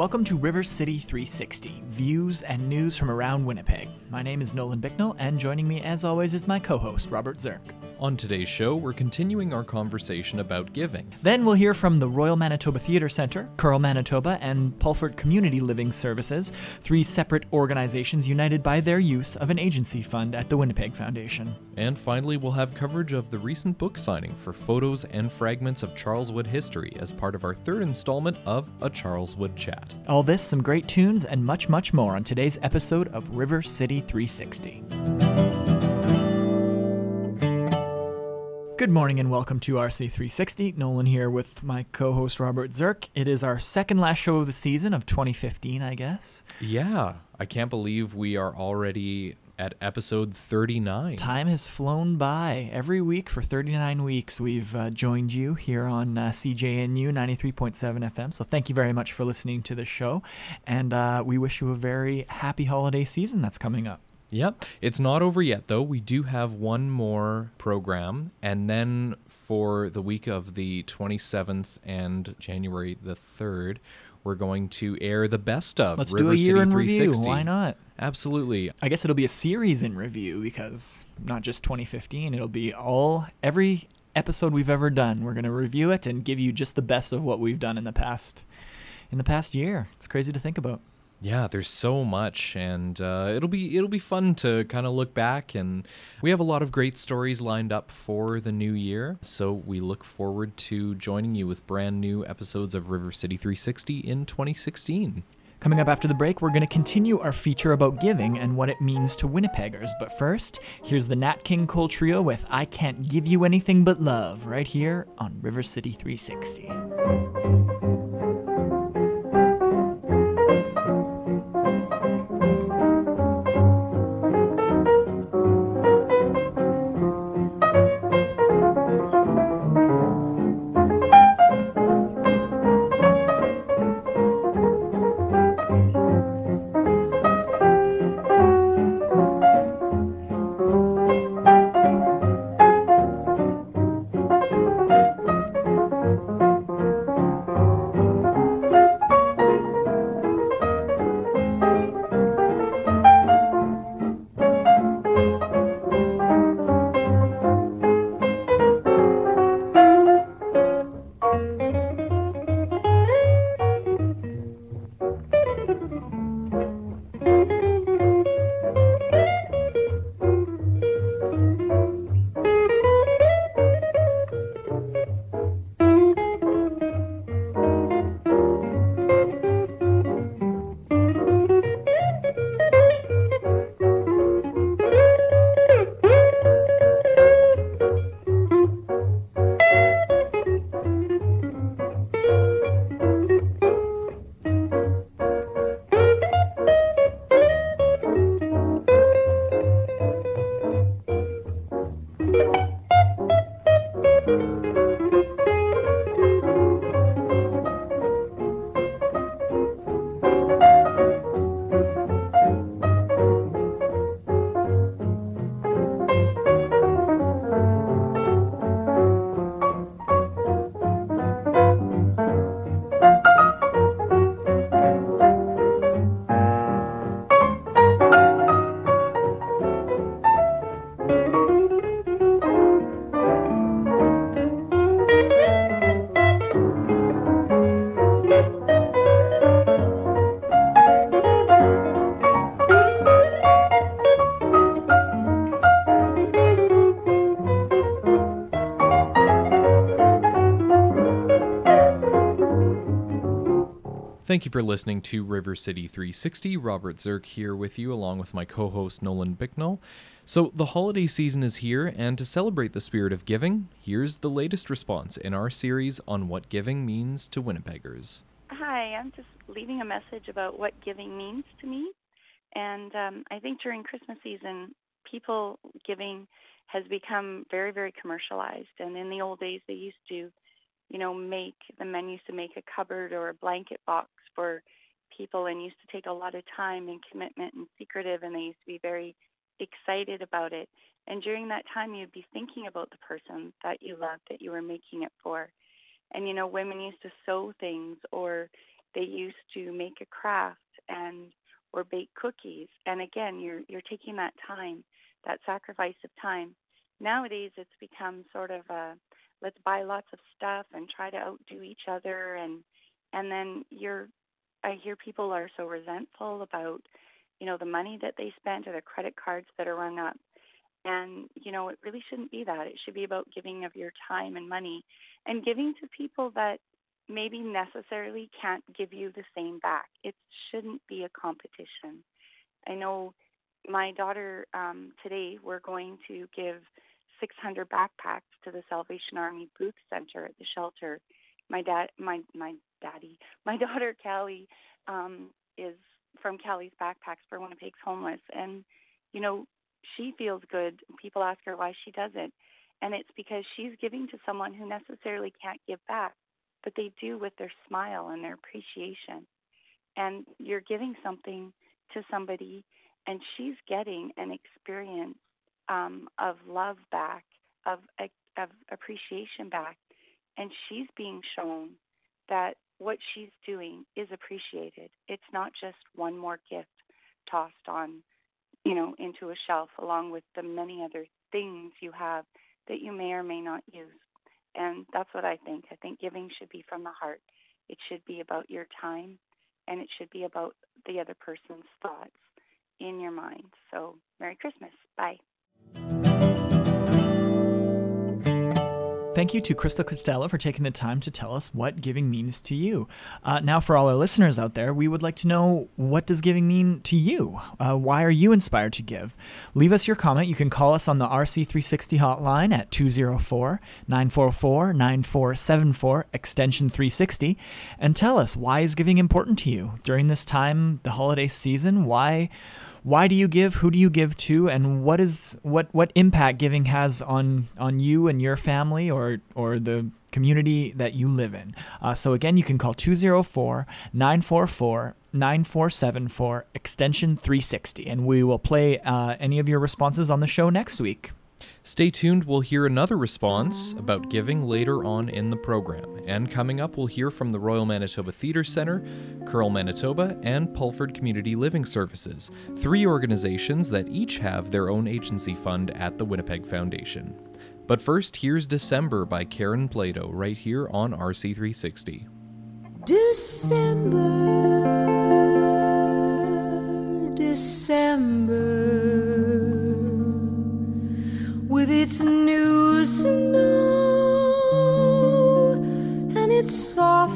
Welcome to River City 360, views and news from around Winnipeg. My name is Nolan Bicknell, and joining me as always is my co host, Robert Zirk. On today's show, we're continuing our conversation about giving. Then we'll hear from the Royal Manitoba Theatre Centre, Curl Manitoba, and Pulford Community Living Services, three separate organizations united by their use of an agency fund at the Winnipeg Foundation. And finally, we'll have coverage of the recent book signing for photos and fragments of Charleswood history as part of our third installment of A Charleswood Chat. All this, some great tunes, and much, much more on today's episode of River City 360. Good morning and welcome to RC360. Nolan here with my co host Robert Zirk. It is our second last show of the season of 2015, I guess. Yeah, I can't believe we are already at episode 39. Time has flown by. Every week for 39 weeks, we've uh, joined you here on uh, CJNU 93.7 FM. So thank you very much for listening to the show. And uh, we wish you a very happy holiday season that's coming up. Yep. It's not over yet, though. We do have one more program. And then for the week of the 27th and January the 3rd, we're going to air the best of Let's River do a year City in review. Why not? Absolutely. I guess it'll be a series in review because not just 2015, it'll be all every episode we've ever done. We're going to review it and give you just the best of what we've done in the past in the past year. It's crazy to think about. Yeah, there's so much, and uh, it'll be it'll be fun to kind of look back, and we have a lot of great stories lined up for the new year. So we look forward to joining you with brand new episodes of River City 360 in 2016. Coming up after the break, we're going to continue our feature about giving and what it means to Winnipeggers. But first, here's the Nat King Cole Trio with I Can't Give You Anything But Love right here on River City 360. Música Thank you for listening to River City 360. Robert Zirk here with you, along with my co host Nolan Bicknell. So, the holiday season is here, and to celebrate the spirit of giving, here's the latest response in our series on what giving means to Winnipeggers. Hi, I'm just leaving a message about what giving means to me. And um, I think during Christmas season, people giving has become very, very commercialized. And in the old days, they used to, you know, make the men used to make a cupboard or a blanket box for people and used to take a lot of time and commitment and secretive, and they used to be very excited about it. And during that time, you'd be thinking about the person that you loved that you were making it for. And you know, women used to sew things or they used to make a craft and or bake cookies. And again, you're you're taking that time, that sacrifice of time. Nowadays, it's become sort of a let's buy lots of stuff and try to outdo each other, and and then you're I hear people are so resentful about you know the money that they spent or the credit cards that are rung up. And you know it really shouldn't be that. It should be about giving of your time and money, and giving to people that maybe necessarily can't give you the same back. It shouldn't be a competition. I know my daughter um, today, we're going to give 600 backpacks to the Salvation Army Booth Center at the shelter. My dad, my my daddy, my daughter Callie um, is from Callie's Backpacks for Winnipeg's Homeless, and you know she feels good. People ask her why she doesn't, and it's because she's giving to someone who necessarily can't give back but they do with their smile and their appreciation. And you're giving something to somebody, and she's getting an experience um, of love back, of of appreciation back, and she's being shown that what she's doing is appreciated. It's not just one more gift tossed on, you know, into a shelf along with the many other things you have that you may or may not use. And that's what I think. I think giving should be from the heart. It should be about your time and it should be about the other person's thoughts in your mind. So, Merry Christmas. Bye. Thank you to Crystal Costello for taking the time to tell us what giving means to you. Uh, now, for all our listeners out there, we would like to know what does giving mean to you? Uh, why are you inspired to give? Leave us your comment. You can call us on the RC360 hotline at 204 944 9474, extension 360, and tell us why is giving important to you during this time, the holiday season? Why? Why do you give who do you give to and what is what what impact giving has on on you and your family or or the community that you live in? Uh, so again you can call 204 944 9474 extension 360 and we will play uh, any of your responses on the show next week Stay tuned, we'll hear another response about giving later on in the program. And coming up, we'll hear from the Royal Manitoba Theatre Centre, Curl Manitoba, and Pulford Community Living Services, three organizations that each have their own agency fund at the Winnipeg Foundation. But first, here's December by Karen Plato right here on RC360. December, December with its new snow and its softness.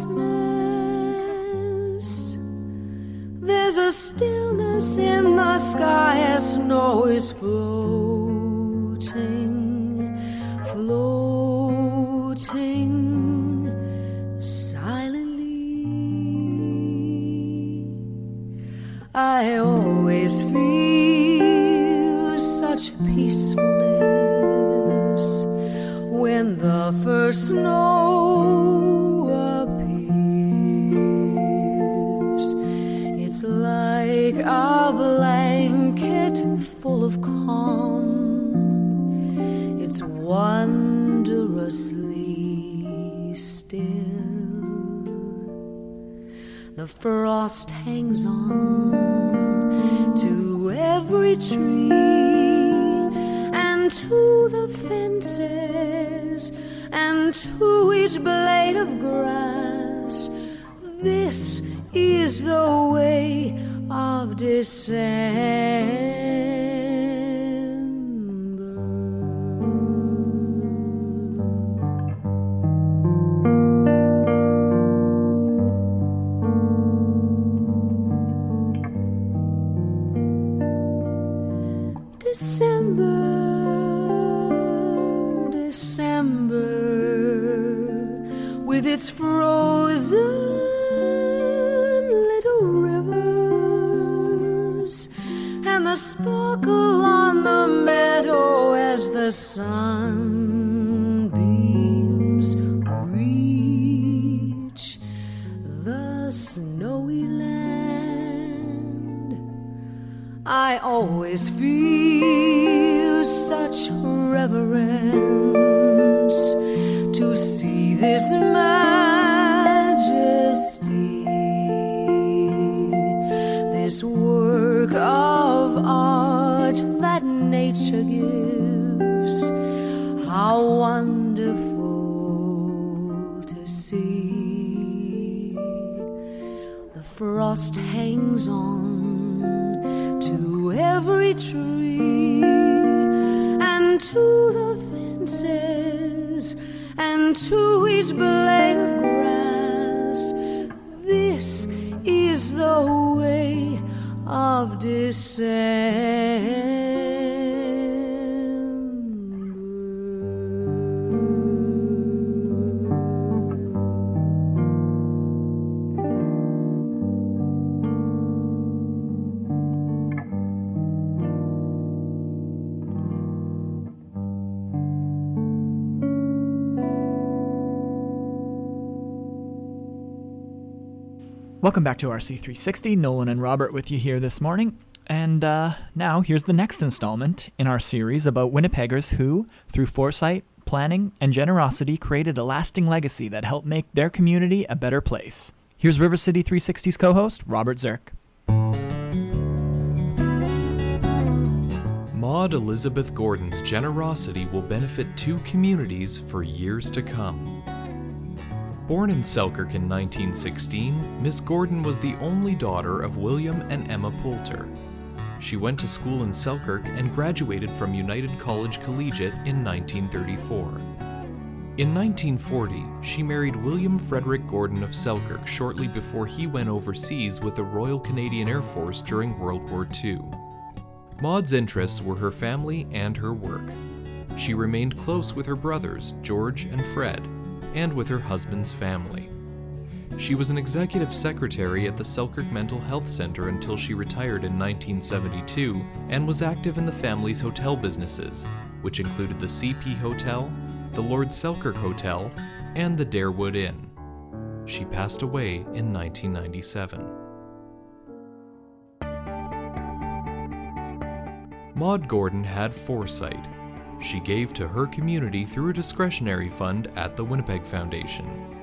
There's a stillness in the sky as snow is floating, floating silently. I snow appears. It's like a blanket full of calm. It's wondrously still. The frost hangs on to every tree and to the fences and to each blade of grass. This is the way of December. And the sparkle on the meadow as the sunbeams reach the snowy land. I always feel such reverence nature gives. How wonderful to see. The frost hangs on to every tree and to the fences and to each blade of grass. This is the way of December. Welcome back to RC360. Nolan and Robert with you here this morning. And uh, now here's the next installment in our series about Winnipeggers who, through foresight, planning, and generosity, created a lasting legacy that helped make their community a better place. Here's River City 360's co host, Robert Zirk. Maude Elizabeth Gordon's generosity will benefit two communities for years to come. Born in Selkirk in 1916, Miss Gordon was the only daughter of William and Emma Poulter. She went to school in Selkirk and graduated from United College Collegiate in 1934. In 1940, she married William Frederick Gordon of Selkirk shortly before he went overseas with the Royal Canadian Air Force during World War II. Maude's interests were her family and her work. She remained close with her brothers, George and Fred, and with her husband's family. She was an executive secretary at the Selkirk Mental Health Center until she retired in 1972 and was active in the family's hotel businesses, which included the CP Hotel, the Lord Selkirk Hotel, and the Darewood Inn. She passed away in 1997. Maude Gordon had foresight. She gave to her community through a discretionary fund at the Winnipeg Foundation.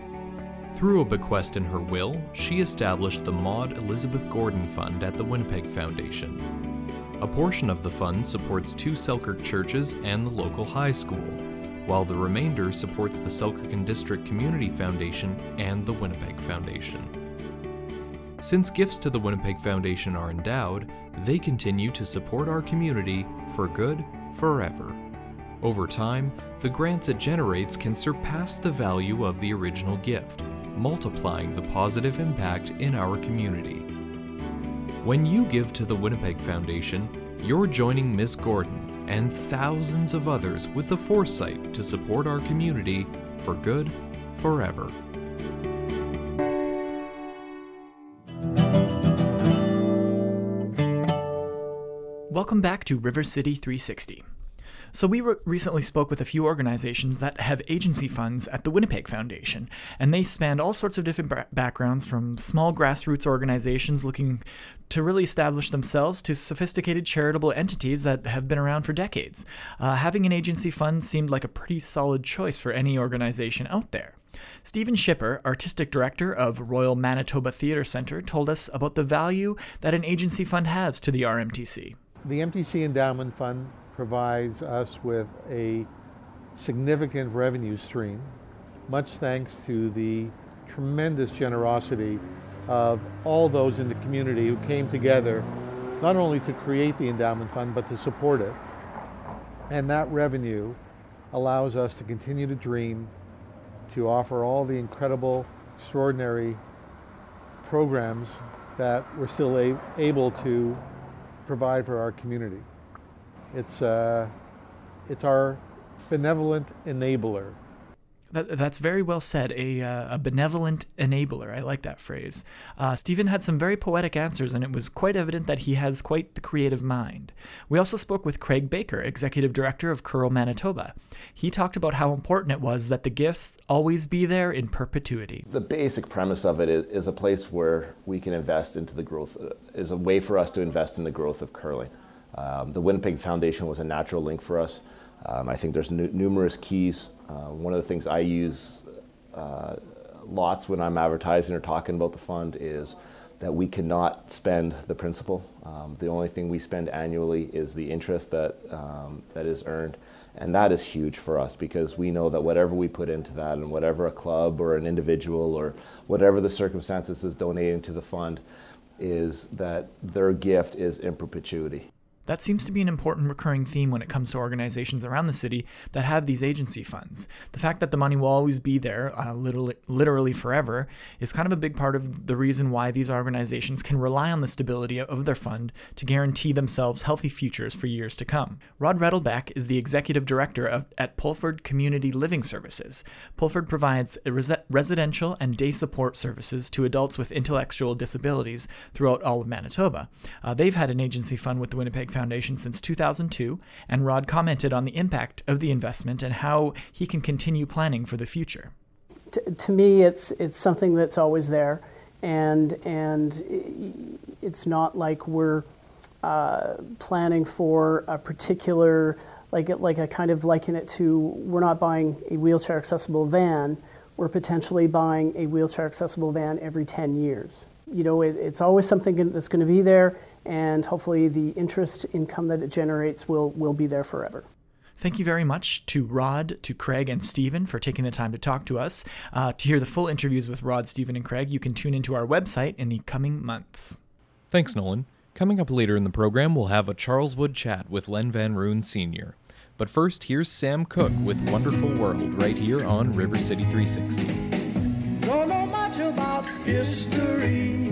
Through a bequest in her will, she established the Maude Elizabeth Gordon Fund at the Winnipeg Foundation. A portion of the fund supports two Selkirk churches and the local high school, while the remainder supports the Selkirk and District Community Foundation and the Winnipeg Foundation. Since gifts to the Winnipeg Foundation are endowed, they continue to support our community for good forever. Over time, the grants it generates can surpass the value of the original gift, multiplying the positive impact in our community. When you give to the Winnipeg Foundation, you're joining Miss Gordon and thousands of others with the foresight to support our community for good forever. Welcome back to River City 360. So, we re- recently spoke with a few organizations that have agency funds at the Winnipeg Foundation, and they spanned all sorts of different ba- backgrounds from small grassroots organizations looking to really establish themselves to sophisticated charitable entities that have been around for decades. Uh, having an agency fund seemed like a pretty solid choice for any organization out there. Steven Schipper, artistic director of Royal Manitoba Theatre Centre, told us about the value that an agency fund has to the RMTC. The MTC Endowment Fund provides us with a significant revenue stream, much thanks to the tremendous generosity of all those in the community who came together not only to create the endowment fund but to support it. And that revenue allows us to continue to dream, to offer all the incredible, extraordinary programs that we're still a- able to provide for our community. It's, uh, it's our benevolent enabler. That, that's very well said. A, uh, a benevolent enabler. I like that phrase. Uh, Steven had some very poetic answers, and it was quite evident that he has quite the creative mind. We also spoke with Craig Baker, Executive Director of Curl Manitoba. He talked about how important it was that the gifts always be there in perpetuity. The basic premise of it is, is a place where we can invest into the growth, uh, is a way for us to invest in the growth of curling. Um, the Winnipeg Foundation was a natural link for us. Um, I think there's nu- numerous keys. Uh, one of the things I use uh, lots when I'm advertising or talking about the fund is that we cannot spend the principal. Um, the only thing we spend annually is the interest that, um, that is earned. And that is huge for us because we know that whatever we put into that and whatever a club or an individual or whatever the circumstances is donating to the fund is that their gift is in perpetuity. That seems to be an important recurring theme when it comes to organizations around the city that have these agency funds. The fact that the money will always be there, uh, literally, literally forever, is kind of a big part of the reason why these organizations can rely on the stability of their fund to guarantee themselves healthy futures for years to come. Rod Rettelbach is the executive director of, at Pulford Community Living Services. Pulford provides res- residential and day support services to adults with intellectual disabilities throughout all of Manitoba. Uh, they've had an agency fund with the Winnipeg Foundation since 2002, and Rod commented on the impact of the investment and how he can continue planning for the future. To, to me, it's it's something that's always there, and and it's not like we're uh, planning for a particular like like I kind of liken it to we're not buying a wheelchair accessible van. We're potentially buying a wheelchair accessible van every 10 years. You know, it, it's always something that's going to be there and hopefully the interest income that it generates will, will be there forever. Thank you very much to Rod, to Craig, and Steven for taking the time to talk to us. Uh, to hear the full interviews with Rod, Stephen, and Craig, you can tune into our website in the coming months. Thanks, Nolan. Coming up later in the program, we'll have a Charleswood chat with Len Van Roon Sr. But first, here's Sam Cooke with Wonderful World right here on River City 360. Don't know much about history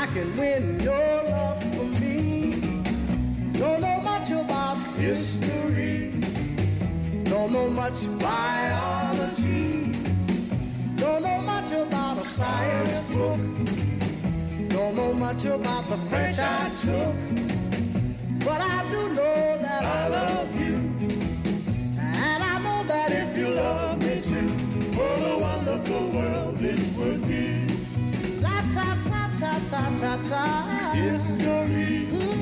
I can win your love for me. Don't know much about history. Don't know much biology. Don't know much about a science book. Don't know much about the French I took. But I do know that I love you. And I know that if you love me too, what a wonderful world this would be. La ta ta ta ta ta ta.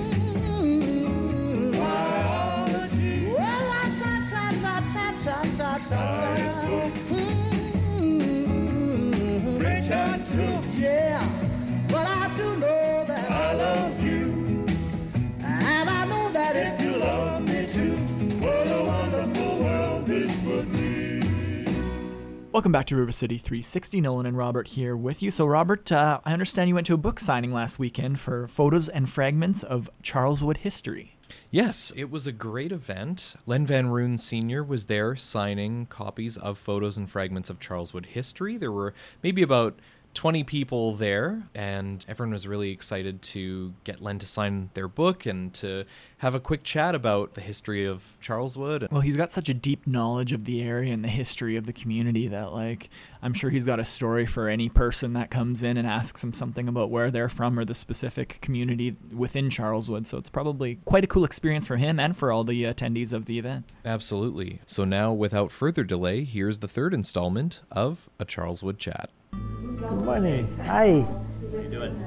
Welcome back to River City 360. Nolan and Robert here with you. So, Robert, uh, I understand you went to a book signing last weekend for photos and fragments of Charleswood history. Yes, it was a great event. Len Van Roon Sr. was there signing copies of photos and fragments of Charleswood history. There were maybe about 20 people there, and everyone was really excited to get Len to sign their book and to have a quick chat about the history of Charleswood. Well, he's got such a deep knowledge of the area and the history of the community that, like, I'm sure he's got a story for any person that comes in and asks him something about where they're from or the specific community within Charleswood. So it's probably quite a cool experience for him and for all the attendees of the event. Absolutely. So now, without further delay, here's the third installment of a Charleswood chat. Good morning. Hi. How you doing?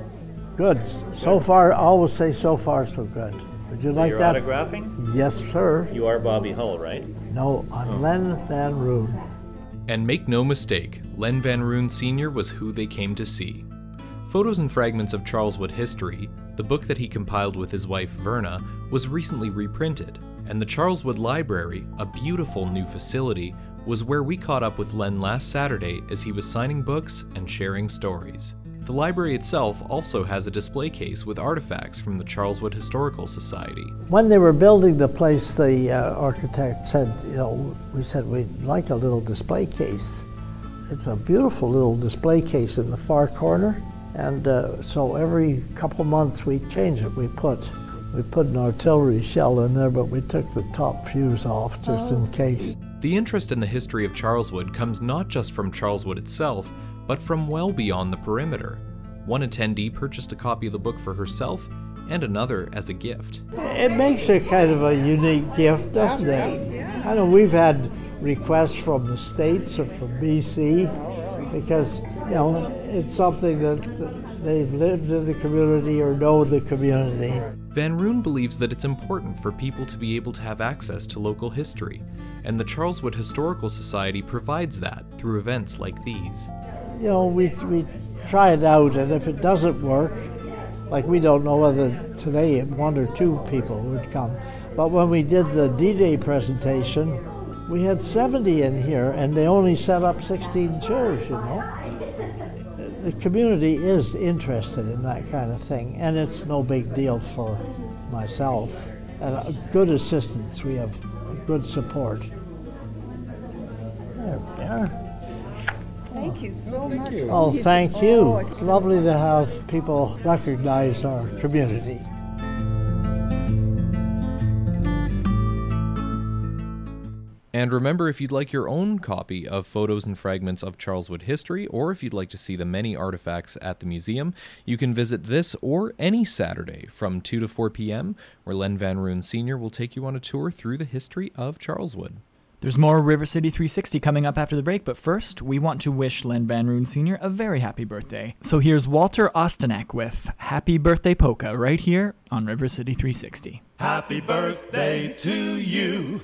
Good. So far, I always say so far so good. Would you so like you're that? autographing? Yes, sir. You are Bobby Hull, right? No, I'm oh. Len Van Roon. And make no mistake, Len Van Roon Sr. was who they came to see. Photos and Fragments of Charleswood History, the book that he compiled with his wife Verna, was recently reprinted, and the Charleswood Library, a beautiful new facility, was where we caught up with Len last Saturday as he was signing books and sharing stories. The library itself also has a display case with artifacts from the Charleswood Historical Society. When they were building the place, the uh, architect said, you know, we said we'd like a little display case. It's a beautiful little display case in the far corner, and uh, so every couple months we change it. We put we put an artillery shell in there, but we took the top fuse off just in case. The interest in the history of Charleswood comes not just from Charleswood itself, but from well beyond the perimeter. One attendee purchased a copy of the book for herself and another as a gift. It makes it kind of a unique gift, doesn't it? I know we've had requests from the States or from BC because, you know, it's something that they've lived in the community or know the community. Van Roon believes that it's important for people to be able to have access to local history, and the Charleswood Historical Society provides that through events like these. You know, we, we try it out, and if it doesn't work, like we don't know whether today one or two people would come. But when we did the D Day presentation, we had 70 in here, and they only set up 16 chairs, you know. The community is interested in that kind of thing, and it's no big deal for myself. And a good assistance, we have good support. There we are. Thank you so much. Oh, thank you. It's lovely to have people recognize our community. And remember, if you'd like your own copy of photos and fragments of Charleswood history, or if you'd like to see the many artifacts at the museum, you can visit this or any Saturday from 2 to 4 p.m., where Len Van Roon Sr. will take you on a tour through the history of Charleswood. There's more River City 360 coming up after the break, but first, we want to wish Len Van Roon Sr. a very happy birthday. So here's Walter Ostanek with Happy Birthday Polka right here on River City 360. Happy birthday to you.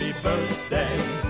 Happy birthday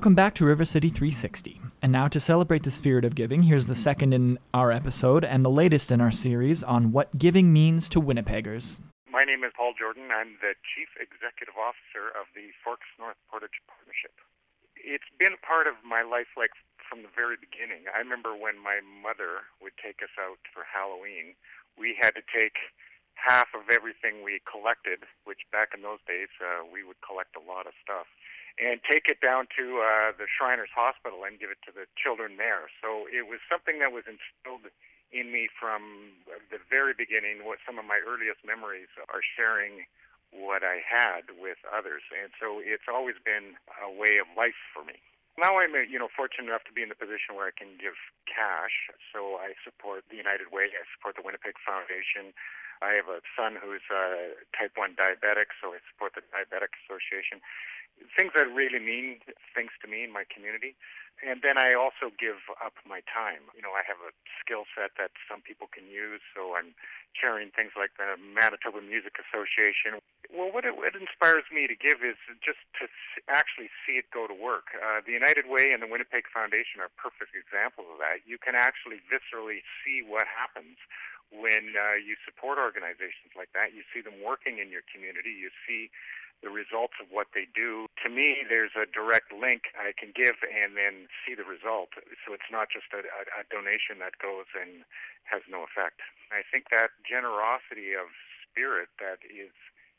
Welcome back to River City 360. And now to celebrate the spirit of giving, here's the second in our episode and the latest in our series on what giving means to Winnipeggers. My name is Paul Jordan. I'm the Chief Executive Officer of the Forks North Portage Partnership. It's been part of my life like from the very beginning. I remember when my mother would take us out for Halloween, we had to take half of everything we collected, which back in those days uh, we would collect a lot of stuff, and take it down to uh, the Shriners Hospital and give it to the children there. So it was something that was instilled in me from the very beginning. What some of my earliest memories are sharing what I had with others, and so it's always been a way of life for me. Now I'm, you know, fortunate enough to be in the position where I can give cash. So I support the United Way. I support the Winnipeg Foundation. I have a son who's uh, type 1 diabetic, so I support the Diabetic Association. Things that really mean things to me in my community. And then I also give up my time. You know, I have a skill set that some people can use, so I'm chairing things like the Manitoba Music Association. Well, what it, what inspires me to give is just to actually see it go to work. Uh, the United Way and the Winnipeg Foundation are perfect examples of that. You can actually viscerally see what happens when uh, you support organizations like that. You see them working in your community. You see the results of what they do. To me, there's a direct link I can give and then see the result. So it's not just a, a, a donation that goes and has no effect. I think that generosity of spirit that is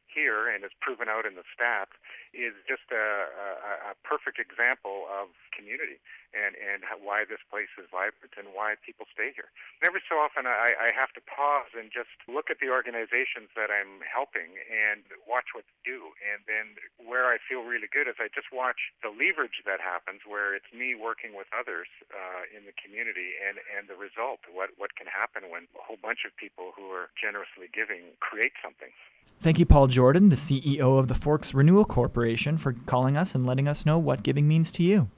here and is proven out in the stats is just a, a, a perfect example of community and, and why this place is vibrant and why people stay here. Every so often, I, I have to pause and just look at the organizations that I'm helping and watch what they do. And then where I feel really good is I just watch the leverage that happens where it's me working with others uh, in the community and, and the result, what, what can happen when a whole bunch of people who are generously giving create something. Thank you, Paul Jordan, the CEO of the Forks Renewal Corporation, for calling us and letting us know what giving means to you.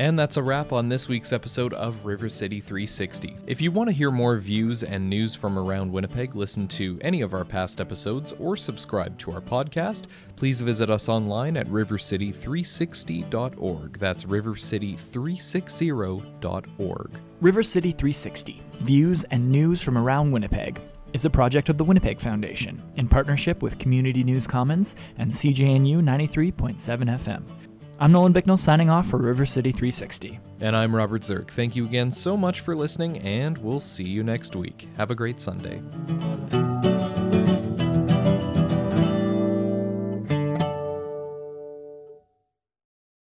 And that's a wrap on this week's episode of River City 360. If you want to hear more views and news from around Winnipeg, listen to any of our past episodes, or subscribe to our podcast, please visit us online at rivercity360.org. That's rivercity360.org. River City 360 Views and News from Around Winnipeg is a project of the Winnipeg Foundation in partnership with Community News Commons and CJNU 93.7 FM. I'm Nolan Bicknell signing off for River City 360. And I'm Robert Zirk. Thank you again so much for listening, and we'll see you next week. Have a great Sunday.